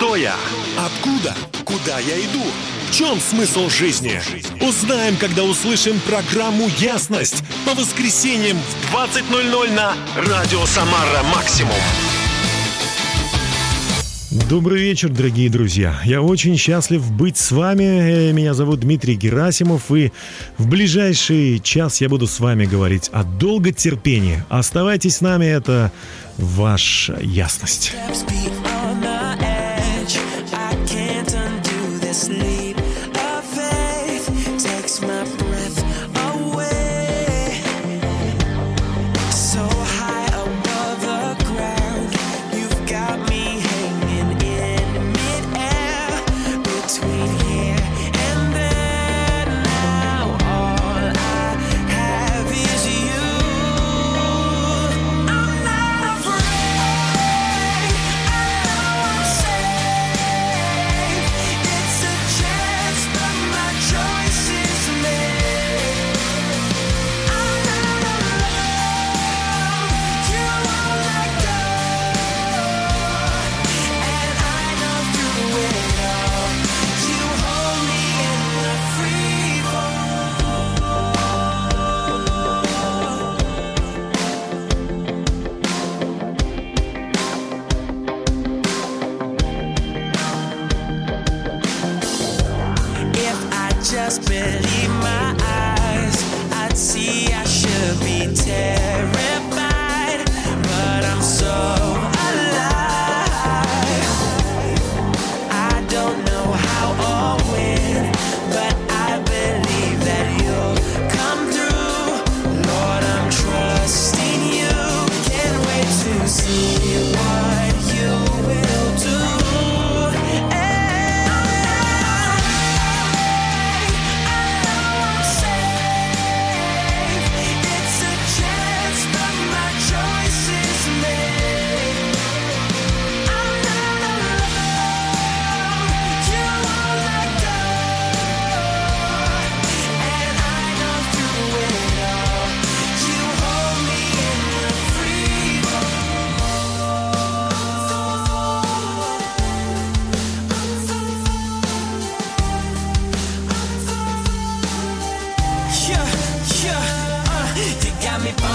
Кто я? Откуда? Куда я иду? В чем смысл жизни? Узнаем, когда услышим программу «Ясность» по воскресеньям в 20.00 на Радио Самара Максимум. Добрый вечер, дорогие друзья. Я очень счастлив быть с вами. Э, меня зовут Дмитрий Герасимов, и в ближайший час я буду с вами говорить о долготерпении. Оставайтесь с нами, это ваша ясность.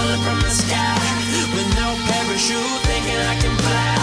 falling from the sky with no parachute, thinking I can fly.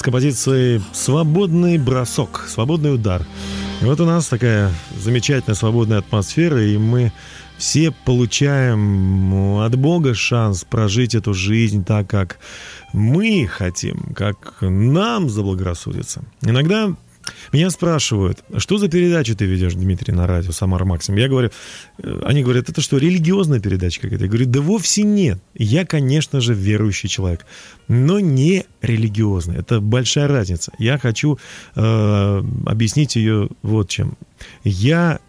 С композицией «Свободный бросок», «Свободный удар». И вот у нас такая замечательная свободная атмосфера, и мы все получаем от Бога шанс прожить эту жизнь так, как мы хотим, как нам заблагорассудится. Иногда меня спрашивают, что за передачу ты ведешь, Дмитрий, на радио Самара Максим? Я говорю, э, они говорят, это что, религиозная передача какая-то? Я говорю, да вовсе нет. Я, конечно же, верующий человек, но не религиозный. Это большая разница. Я хочу э, объяснить ее вот чем. Я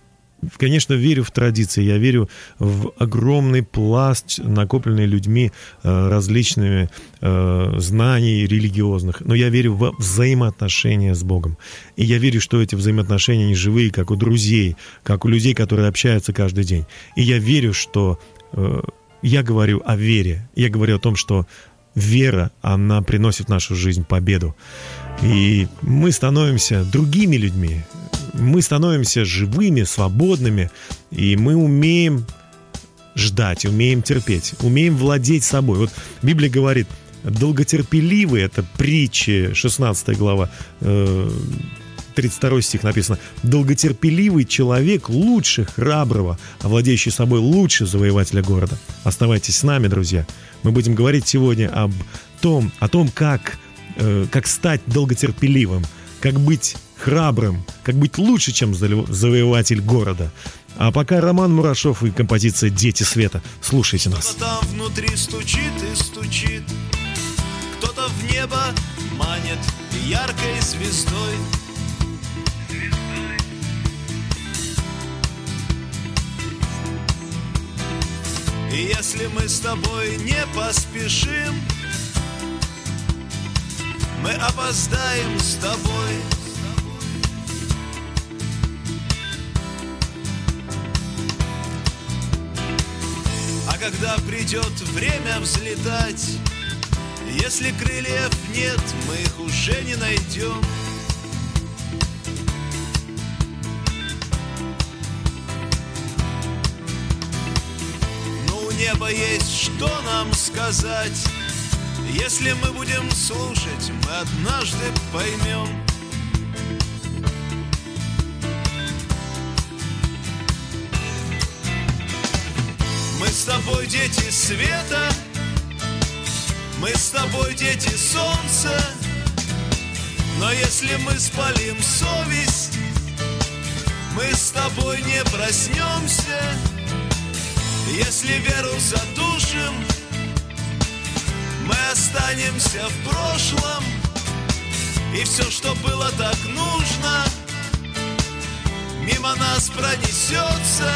конечно, верю в традиции, я верю в огромный пласт, накопленный людьми э, различными э, знаний религиозных, но я верю в взаимоотношения с Богом. И я верю, что эти взаимоотношения не живые, как у друзей, как у людей, которые общаются каждый день. И я верю, что э, я говорю о вере, я говорю о том, что вера, она приносит в нашу жизнь победу. И мы становимся другими людьми, мы становимся живыми, свободными, и мы умеем ждать, умеем терпеть, умеем владеть собой. Вот Библия говорит, долготерпеливый, это притчи, 16 глава, э, 32 стих написано «Долготерпеливый человек лучше храброго, овладеющий собой лучше завоевателя города». Оставайтесь с нами, друзья. Мы будем говорить сегодня об том, о том, как, э, как стать долготерпеливым, как быть храбрым, как быть лучше, чем завоеватель города. А пока Роман Мурашов и композиция «Дети света». Слушайте нас. Кто-то внутри стучит и стучит, кто-то в небо манит яркой звездой. И если мы с тобой не поспешим, мы опоздаем с тобой. Когда придет время взлетать, если крыльев нет, мы их уже не найдем. Но у неба есть что нам сказать. Если мы будем слушать, мы однажды поймем. С тобой дети света, мы с тобой дети солнца, но если мы спалим совесть, мы с тобой не проснемся. Если веру задушим, мы останемся в прошлом. И все, что было так нужно Мимо нас пронесется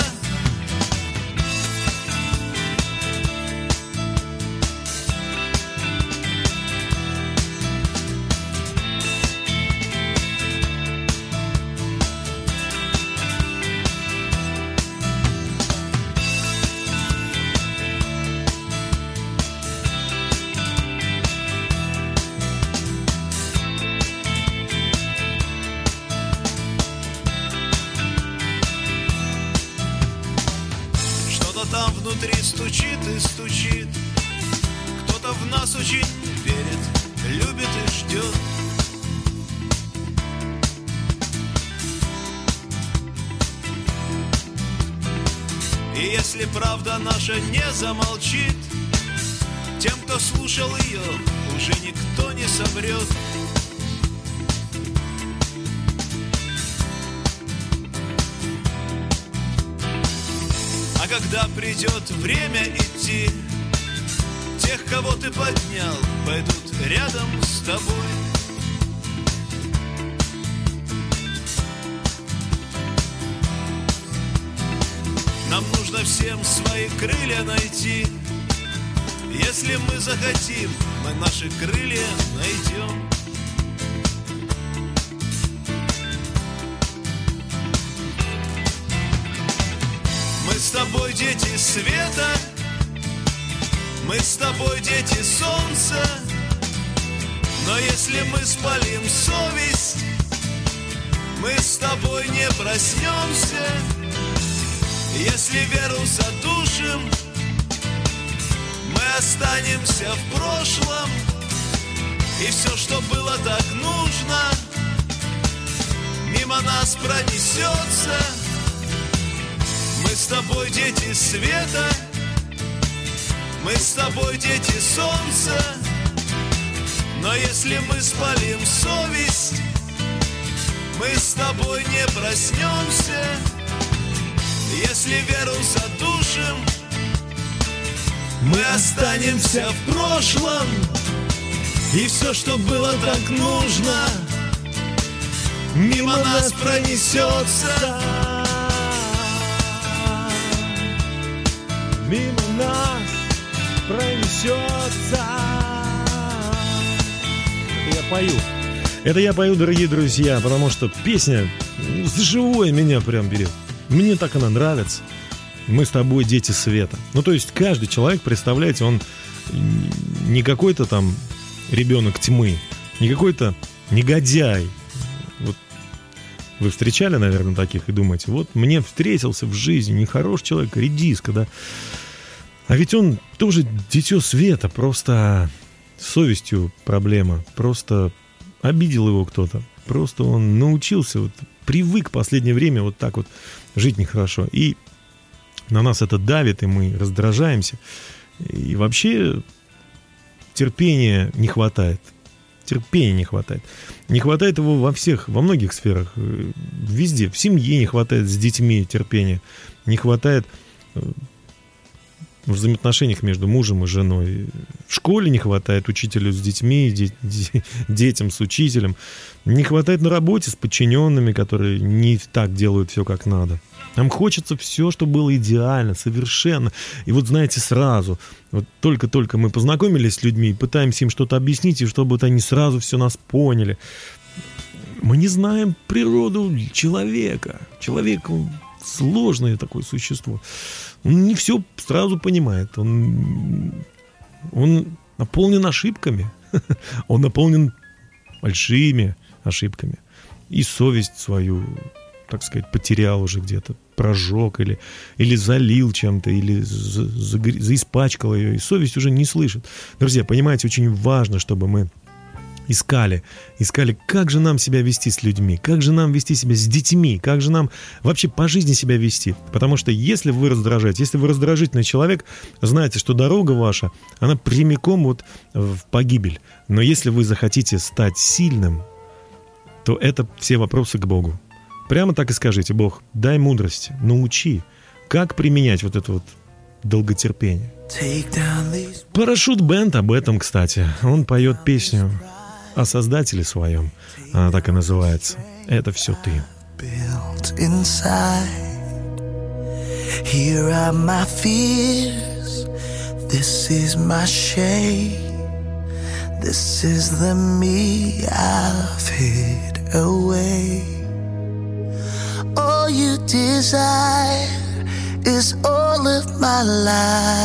нужно всем свои крылья найти. Если мы захотим, мы наши крылья найдем. Мы с тобой дети света, мы с тобой дети солнца, но если мы спалим совесть, мы с тобой не проснемся. Если веру задушим, мы останемся в прошлом, и все, что было так нужно, мимо нас пронесется. Мы с тобой дети света, мы с тобой дети солнца, но если мы спалим совесть, мы с тобой не проснемся. Если веру задушим, мы останемся в прошлом. И все, что было так нужно, мимо нас пронесется. Мимо нас пронесется. Я пою. Это я пою, дорогие друзья, потому что песня ну, живое меня прям берет. Мне так она нравится. Мы с тобой дети света. Ну, то есть каждый человек, представляете, он не какой-то там ребенок тьмы, не какой-то негодяй. Вот вы встречали, наверное, таких и думаете, вот мне встретился в жизни нехороший человек, редиска, да. А ведь он тоже дитё света, просто совестью проблема, просто обидел его кто-то, просто он научился, вот, привык в последнее время вот так вот жить нехорошо. И на нас это давит, и мы раздражаемся. И вообще терпения не хватает. Терпения не хватает. Не хватает его во всех, во многих сферах. Везде. В семье не хватает с детьми терпения. Не хватает э, в взаимоотношениях между мужем и женой. В школе не хватает учителю с детьми, де- де- детям с учителем. Не хватает на работе с подчиненными, которые не так делают все, как надо. Нам хочется все, чтобы было идеально, совершенно. И вот знаете, сразу, вот только-только мы познакомились с людьми, пытаемся им что-то объяснить, и чтобы вот они сразу все нас поняли. Мы не знаем природу человека. Человек, он сложное такое существо. Он не все сразу понимает. Он, он наполнен ошибками. Он наполнен большими ошибками. И совесть свою, так сказать, потерял уже где-то, прожег или, или залил чем-то, или за, за, заиспачкал ее, и совесть уже не слышит. Друзья, понимаете, очень важно, чтобы мы искали, искали, как же нам себя вести с людьми, как же нам вести себя с детьми, как же нам вообще по жизни себя вести. Потому что если вы раздражаете, если вы раздражительный человек, знаете, что дорога ваша, она прямиком вот в погибель. Но если вы захотите стать сильным, то это все вопросы к Богу. Прямо так и скажите, Бог, дай мудрости, научи, как применять вот это вот долготерпение. Парашют Бенд об этом, кстати. Он поет песню о Создателе своем. Она так и называется. Это все ты. Here are my fears. This is my shame. This is the me I've hid away. All you desire is all of my life.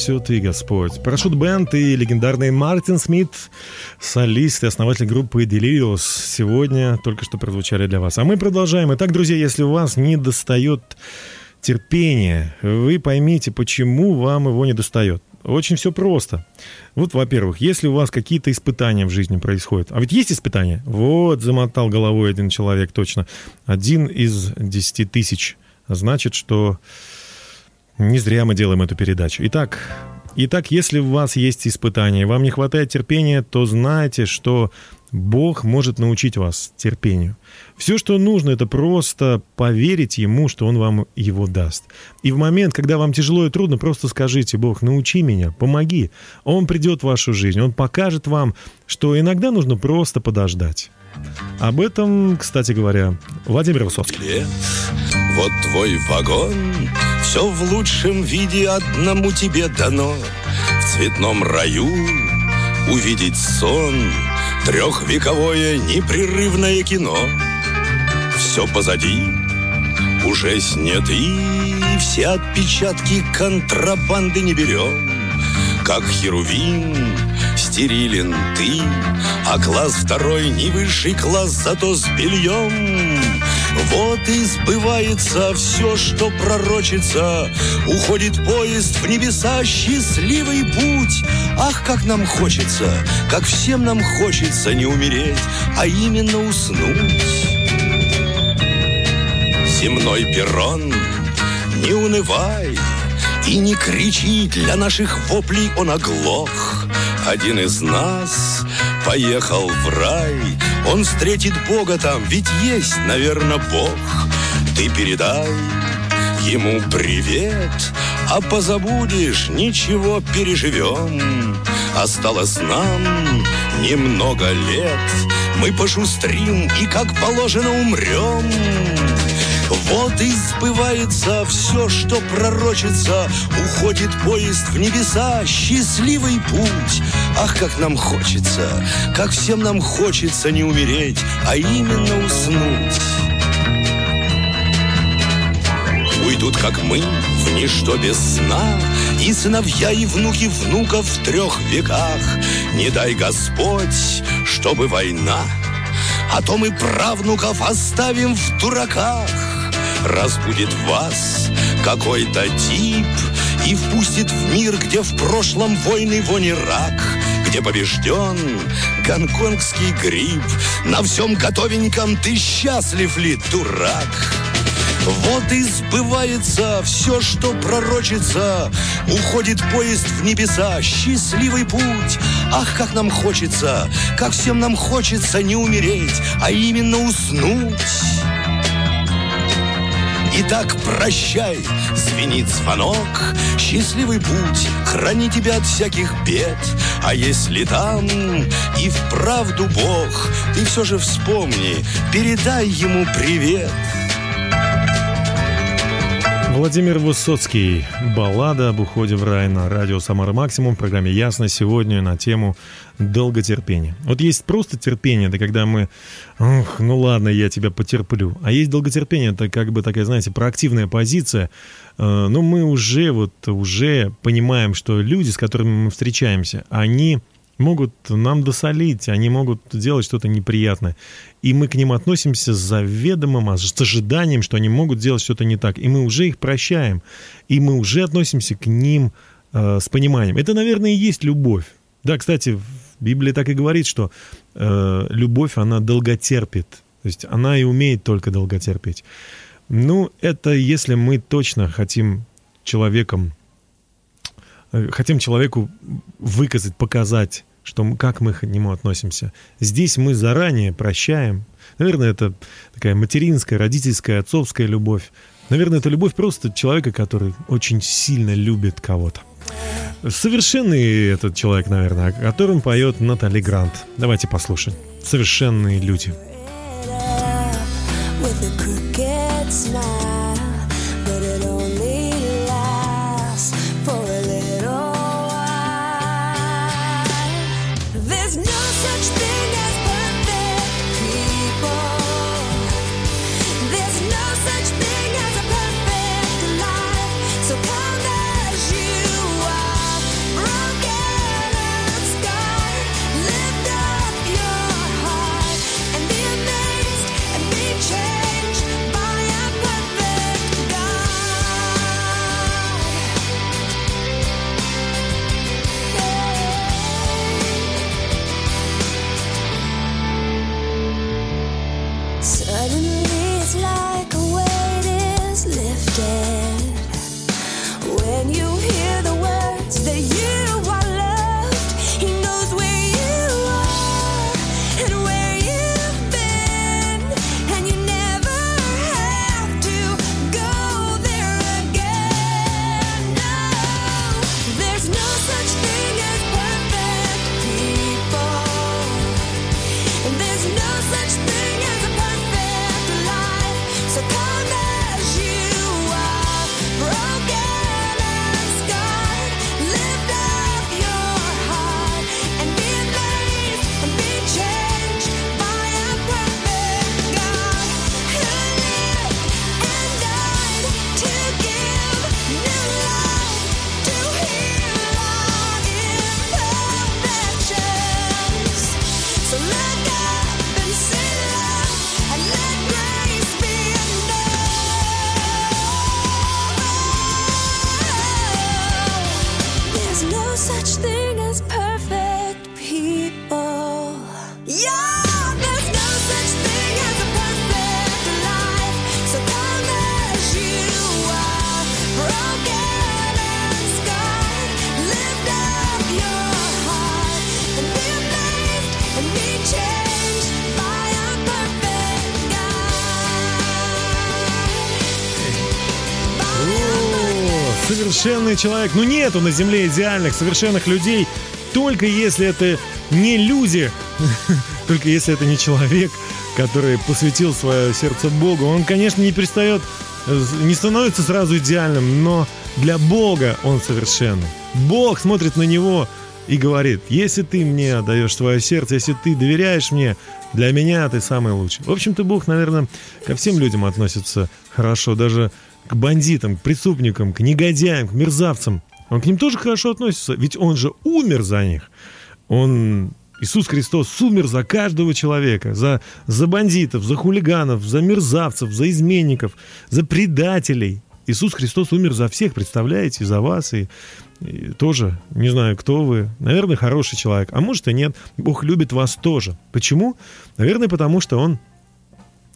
Все ты, Господь. Парашют Бенд и легендарный Мартин Смит, солист и основатель группы Delirious, сегодня только что прозвучали для вас. А мы продолжаем. Итак, друзья, если у вас не достает терпения, вы поймите, почему вам его не достает. Очень все просто. Вот, во-первых, если у вас какие-то испытания в жизни происходят, а ведь есть испытания? Вот, замотал головой один человек точно. Один из десяти тысяч. Значит, что не зря мы делаем эту передачу. Итак, итак, если у вас есть испытания, вам не хватает терпения, то знайте, что Бог может научить вас терпению. Все, что нужно, это просто поверить Ему, что Он вам его даст. И в момент, когда вам тяжело и трудно, просто скажите, Бог, научи меня, помоги. Он придет в вашу жизнь, Он покажет вам, что иногда нужно просто подождать. Об этом, кстати говоря, Владимир Высоцкий. Билет, вот твой вагон, все в лучшем виде одному тебе дано. В цветном раю увидеть сон, трехвековое непрерывное кино. Все позади, уже сняты, все отпечатки контрабанды не берем. Как херувим, стерилен ты, а класс второй не высший класс, зато с бельем. Вот и сбывается все, что пророчится. Уходит поезд в небеса, счастливый путь. Ах, как нам хочется, как всем нам хочется не умереть, а именно уснуть. Земной перрон, не унывай, и не кричи, для наших воплей он оглох. Один из нас поехал в рай, он встретит Бога там, ведь есть, наверное, Бог. Ты передай ему привет, а позабудешь, ничего переживем. Осталось нам немного лет, мы пошустрим и как положено умрем. Вот и сбывается все, что пророчится, Уходит поезд в небеса, счастливый путь. Ах, как нам хочется, как всем нам хочется не умереть, а именно уснуть. Уйдут, как мы, в ничто без сна, И сыновья, и внуки внуков в трех веках. Не дай Господь, чтобы война, А то мы правнуков оставим в дураках разбудит вас какой-то тип и впустит в мир, где в прошлом войны вони рак, где побежден гонконгский грипп. На всем готовеньком ты счастлив ли, дурак? Вот и сбывается все, что пророчится. Уходит поезд в небеса, счастливый путь. Ах, как нам хочется, как всем нам хочется не умереть, а именно уснуть. Итак, прощай, звенит звонок, счастливый путь, храни тебя от всяких бед. А если там и вправду Бог, ты все же вспомни, передай ему привет. Владимир Высоцкий. Баллада об уходе в рай на радио «Самара Максимум» в программе «Ясно» сегодня на тему долготерпения. Вот есть просто терпение, это когда мы, ох, ну ладно, я тебя потерплю. А есть долготерпение, это как бы такая, знаете, проактивная позиция. Э, ну, мы уже вот, уже понимаем, что люди, с которыми мы встречаемся, они могут нам досолить, они могут делать что-то неприятное. И мы к ним относимся с заведомым, с ожиданием, что они могут делать что-то не так. И мы уже их прощаем. И мы уже относимся к ним э, с пониманием. Это, наверное, и есть любовь. Да, кстати, в Библии так и говорит, что э, любовь, она долготерпит. То есть она и умеет только долготерпеть. Ну, это если мы точно хотим человеком, э, хотим человеку выказать, показать что мы, как мы к нему относимся. Здесь мы заранее прощаем. Наверное, это такая материнская, родительская, отцовская любовь. Наверное, это любовь просто человека, который очень сильно любит кого-то. Совершенный этот человек, наверное, о котором поет Натали Грант. Давайте послушаем. Совершенные люди. Человек. Ну нету на Земле идеальных, совершенных людей, только если это не люди, только если это не человек, который посвятил свое сердце Богу. Он, конечно, не перестает, не становится сразу идеальным, но для Бога он совершенный. Бог смотрит на него и говорит, если ты мне отдаешь свое сердце, если ты доверяешь мне, для меня ты самый лучший. В общем-то, Бог, наверное, ко всем людям относится хорошо, даже к бандитам, к преступникам, к негодяям, к мерзавцам. Он к ним тоже хорошо относится, ведь он же умер за них. Он, Иисус Христос, умер за каждого человека, за, за бандитов, за хулиганов, за мерзавцев, за изменников, за предателей. Иисус Христос умер за всех, представляете, за вас и, и тоже, не знаю, кто вы, наверное, хороший человек, а может и нет, Бог любит вас тоже. Почему? Наверное, потому что Он,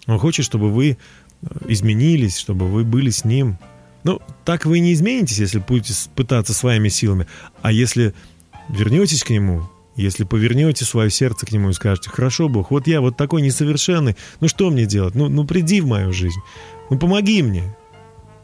Он хочет, чтобы вы изменились, чтобы вы были с ним. Ну, так вы не изменитесь, если будете пытаться своими силами. А если вернетесь к нему, если повернете свое сердце к нему и скажете, хорошо, Бог, вот я вот такой несовершенный, ну что мне делать? Ну, ну приди в мою жизнь, ну помоги мне.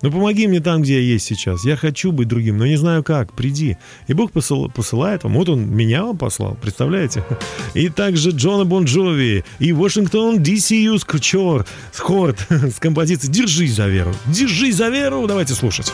Ну помоги мне там, где я есть сейчас. Я хочу быть другим, но не знаю как. Приди. И Бог посыл, посылает вам. Вот он меня вам послал, представляете? И также Джона Бон Джови и Вашингтон DCU Скучор Хорт с композицией «Держись за веру». «Держись за веру». Давайте слушать.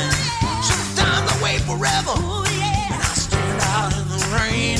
Blind. Sometimes I wait forever. And I stand out in the rain.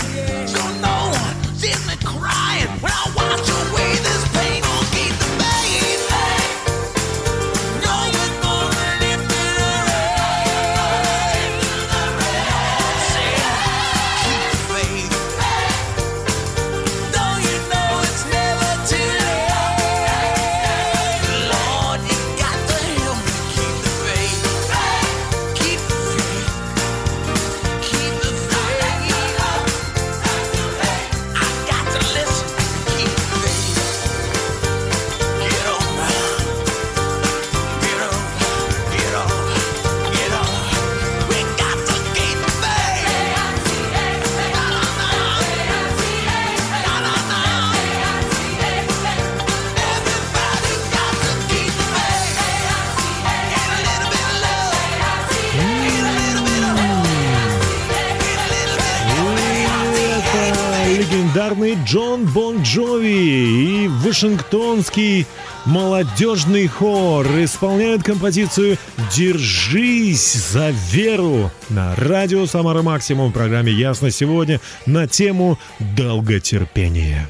Джон Бон Джови и Вашингтонский молодежный хор исполняют композицию «Держись за веру» на радио «Самара Максимум» в программе «Ясно сегодня» на тему «Долготерпение».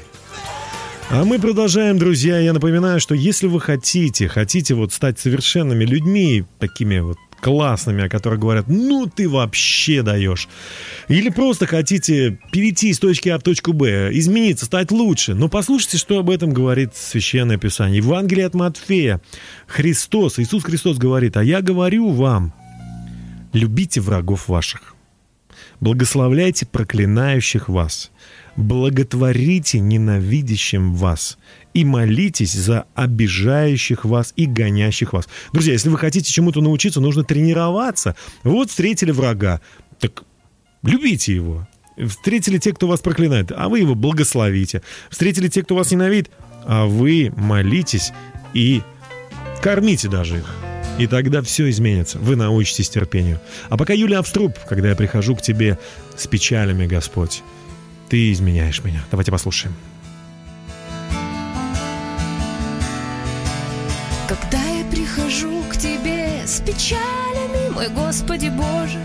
А мы продолжаем, друзья. Я напоминаю, что если вы хотите, хотите вот стать совершенными людьми, такими вот классными, о которых говорят, ну ты вообще даешь. Или просто хотите перейти из точки А в точку Б, измениться, стать лучше. Но послушайте, что об этом говорит Священное Писание. Евангелие от Матфея. Христос, Иисус Христос говорит, а я говорю вам, любите врагов ваших, благословляйте проклинающих вас, благотворите ненавидящим вас и молитесь за обижающих вас и гонящих вас. Друзья, если вы хотите чему-то научиться, нужно тренироваться. Вот встретили врага, так любите его. Встретили те, кто вас проклинает, а вы его благословите. Встретили те, кто вас ненавидит, а вы молитесь и кормите даже их. И тогда все изменится. Вы научитесь терпению. А пока Юлия Авструб, когда я прихожу к тебе с печалями, Господь, ты изменяешь меня. Давайте послушаем. Печалями, мой Господи Боже,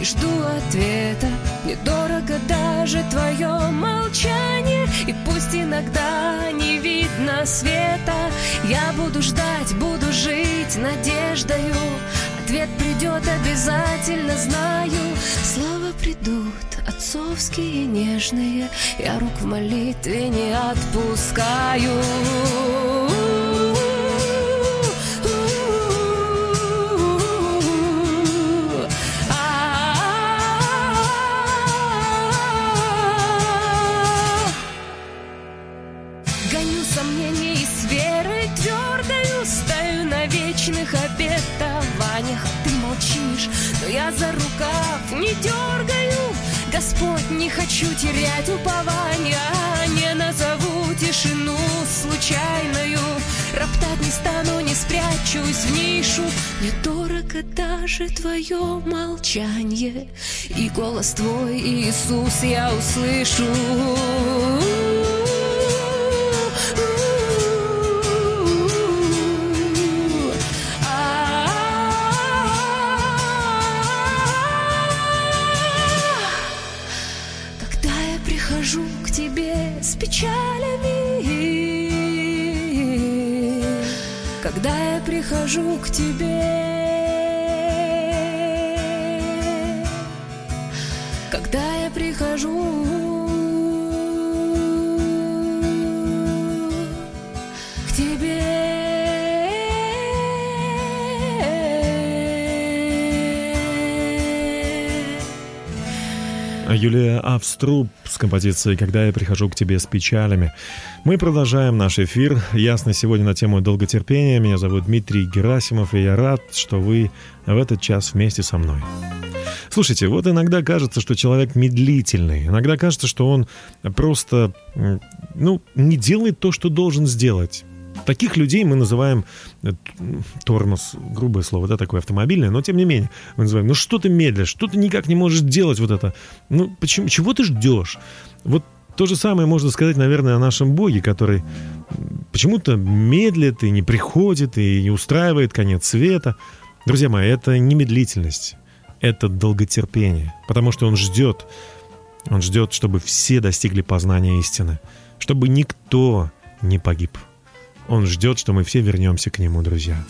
и жду ответа, мне дорого даже твое молчание, и пусть иногда не видно света, я буду ждать, буду жить надеждою, ответ придет обязательно, знаю, слова придут, отцовские нежные, я рук в молитве не отпускаю. Господь, не хочу терять упования Не назову тишину случайную. Роптать не стану, не спрячусь в нишу. Мне дорого даже твое молчание И голос твой, Иисус, я услышу прихожу к тебе, когда я прихожу Юлия Авструб с композицией «Когда я прихожу к тебе с печалями». Мы продолжаем наш эфир. Ясно сегодня на тему долготерпения. Меня зовут Дмитрий Герасимов, и я рад, что вы в этот час вместе со мной. Слушайте, вот иногда кажется, что человек медлительный. Иногда кажется, что он просто, ну, не делает то, что должен сделать. Таких людей мы называем э, тормоз, грубое слово, да, такое автомобильное, но тем не менее мы называем, ну что ты медлишь, что ты никак не можешь делать вот это, ну почему, чего ты ждешь? Вот то же самое можно сказать, наверное, о нашем Боге, который почему-то медлит и не приходит, и не устраивает конец света. Друзья мои, это не медлительность, это долготерпение, потому что Он ждет, Он ждет, чтобы все достигли познания истины, чтобы никто не погиб. Он ждет, что мы все вернемся к Нему, друзья.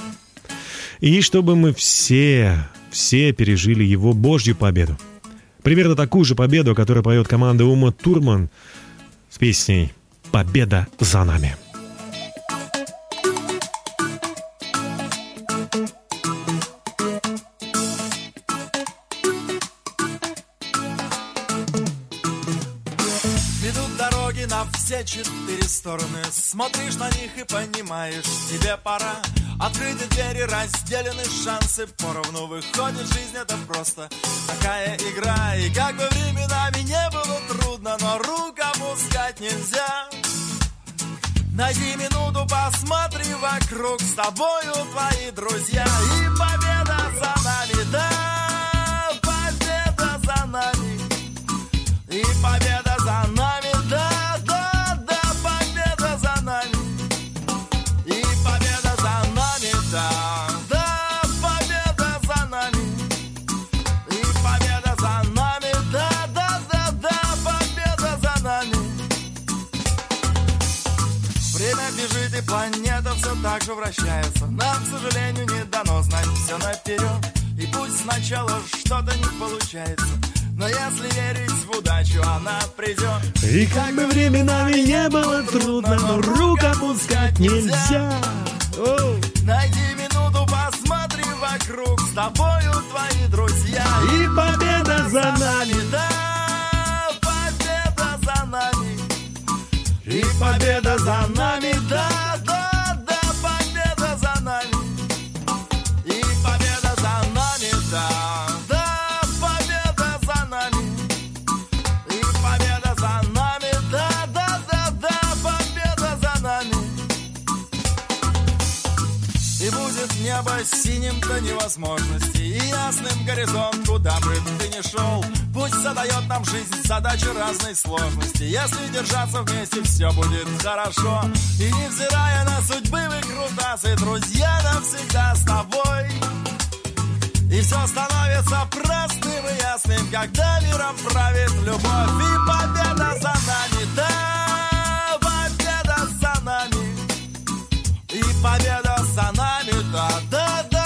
И чтобы мы все, все пережили Его Божью победу. Примерно такую же победу, которую поет команда Ума Турман с песней «Победа за нами». Четыре стороны. Смотришь на них и понимаешь, тебе пора. Открыты двери, разделены шансы Поровну. Выходит жизнь, это просто такая игра. И как бы временами не было трудно Но рук опускать нельзя. Найди минуту, посмотри вокруг. С тобою твои друзья. И победа за нами, да вращается Нам, к сожалению, не дано знать все наперед И пусть сначала что-то не получается но если верить в удачу, она придет. И как бы временами не было трудно, но рук опускать нельзя. Оу. Найди минуту, посмотри вокруг, с тобою твои друзья. И победа за нами, Да, победа за нами. и победа за нами, синим до невозможности И ясным горизонт, куда бы ты ни шел. Пусть задает нам жизнь задачи разной сложности. Если держаться вместе, все будет хорошо. И невзирая на судьбы выкрутасы Друзья навсегда с тобой. И все становится простым и ясным, когда миром правит любовь. И победа за нами, да, победа за нами. И победа за нами, да, да, да,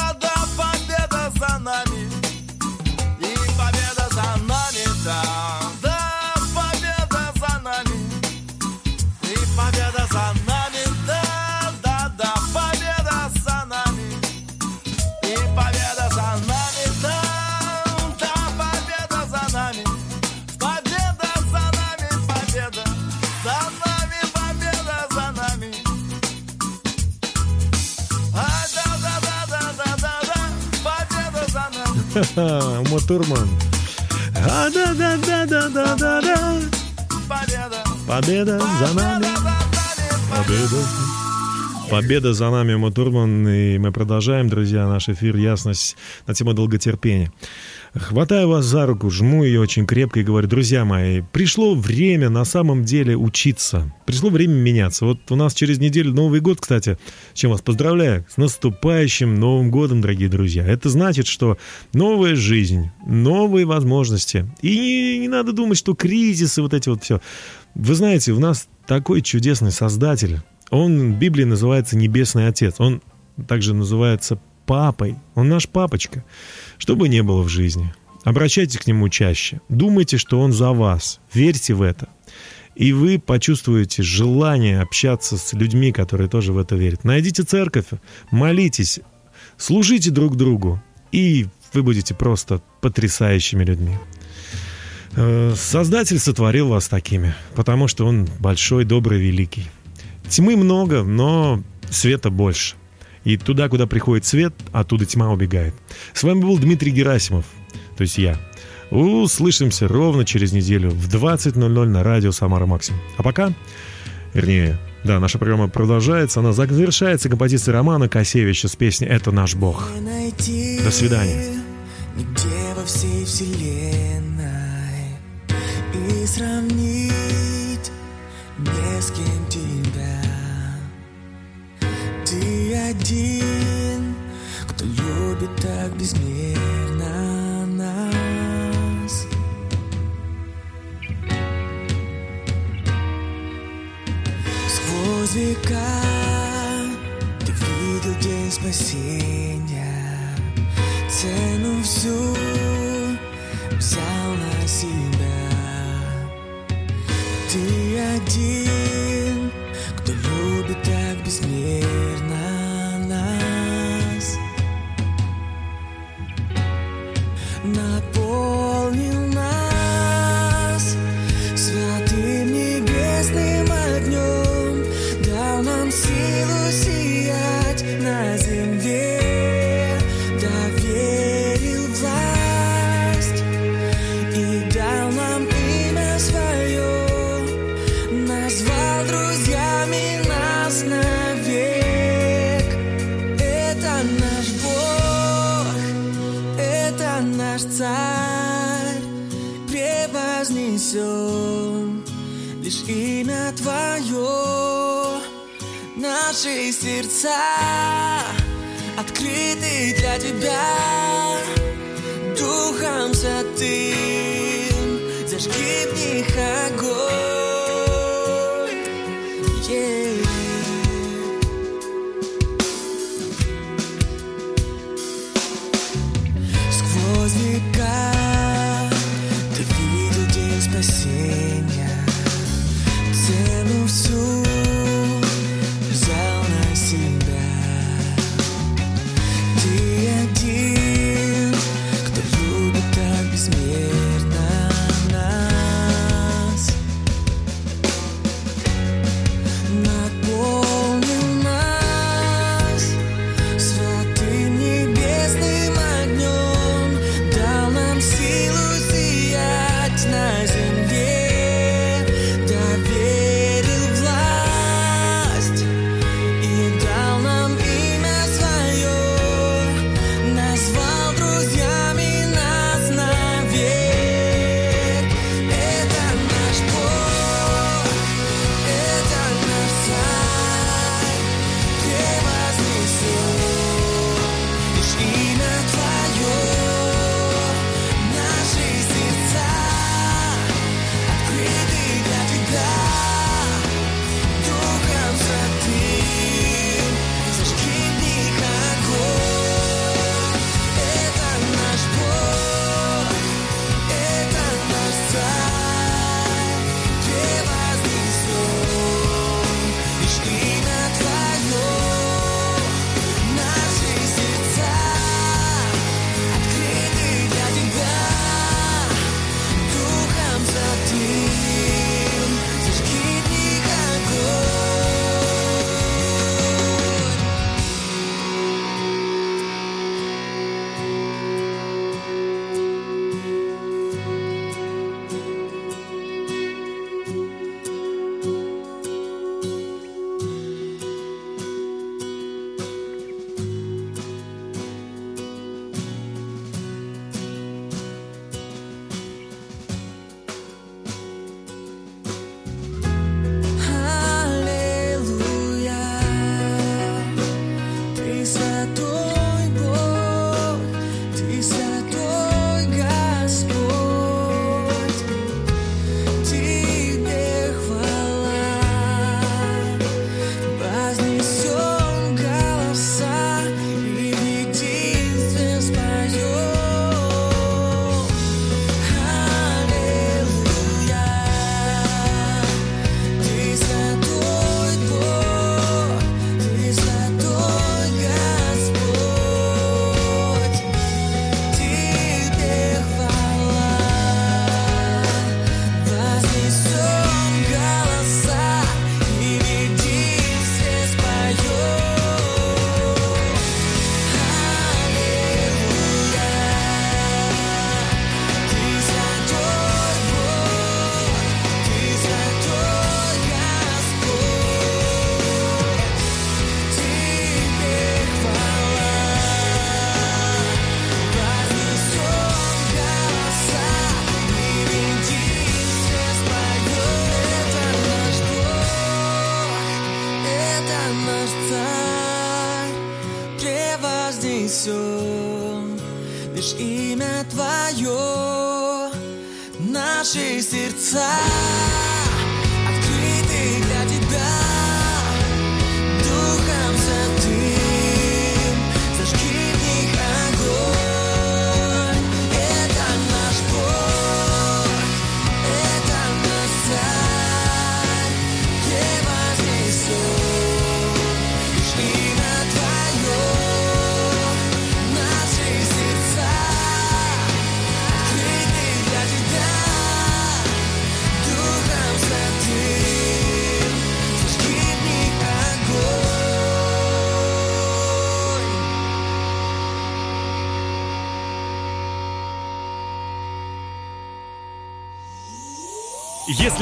Ума. А, да, да, да, да, да, да, да. Победа. Победа за нами. Победа Победа. За нами, Ума. И мы продолжаем, друзья, наш эфир «Ясность» на тему долготерпения. Хватаю вас за руку, жму ее очень крепко и говорю, друзья мои, пришло время на самом деле учиться. Пришло время меняться. Вот у нас через неделю Новый год, кстати, с чем вас поздравляю. С наступающим Новым годом, дорогие друзья. Это значит, что новая жизнь, новые возможности. И не, надо думать, что кризисы, вот эти вот все. Вы знаете, у нас такой чудесный Создатель. Он в Библии называется Небесный Отец. Он также называется Папой. Он наш папочка. Что бы ни было в жизни, обращайтесь к нему чаще. Думайте, что он за вас. Верьте в это. И вы почувствуете желание общаться с людьми, которые тоже в это верят. Найдите церковь, молитесь, служите друг другу, и вы будете просто потрясающими людьми. Э, Создатель сотворил вас такими, потому что Он большой, добрый, великий. Тьмы много, но света больше. И туда, куда приходит свет, оттуда тьма убегает. С вами был Дмитрий Герасимов, то есть я. Услышимся ровно через неделю в 20.00 на радио «Самара Максим». А пока, вернее, да, наша программа продолжается, она завершается композицией Романа Косевича с песней «Это наш Бог». До свидания. Нигде во всей вселенной И сравнить не с кем тебя один, кто любит так безмерно нас. Сквозь века ты видел день спасения, цену всю взял на себя. Ты один.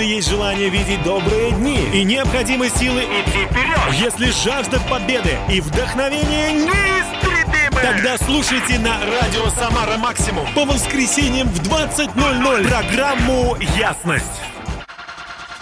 Если есть желание видеть добрые дни и необходимы силы. Идти вперед, если жажда победы и вдохновение неистребимы, тогда слушайте на радио Самара Максимум по воскресеньям в 20.00 программу «Ясность».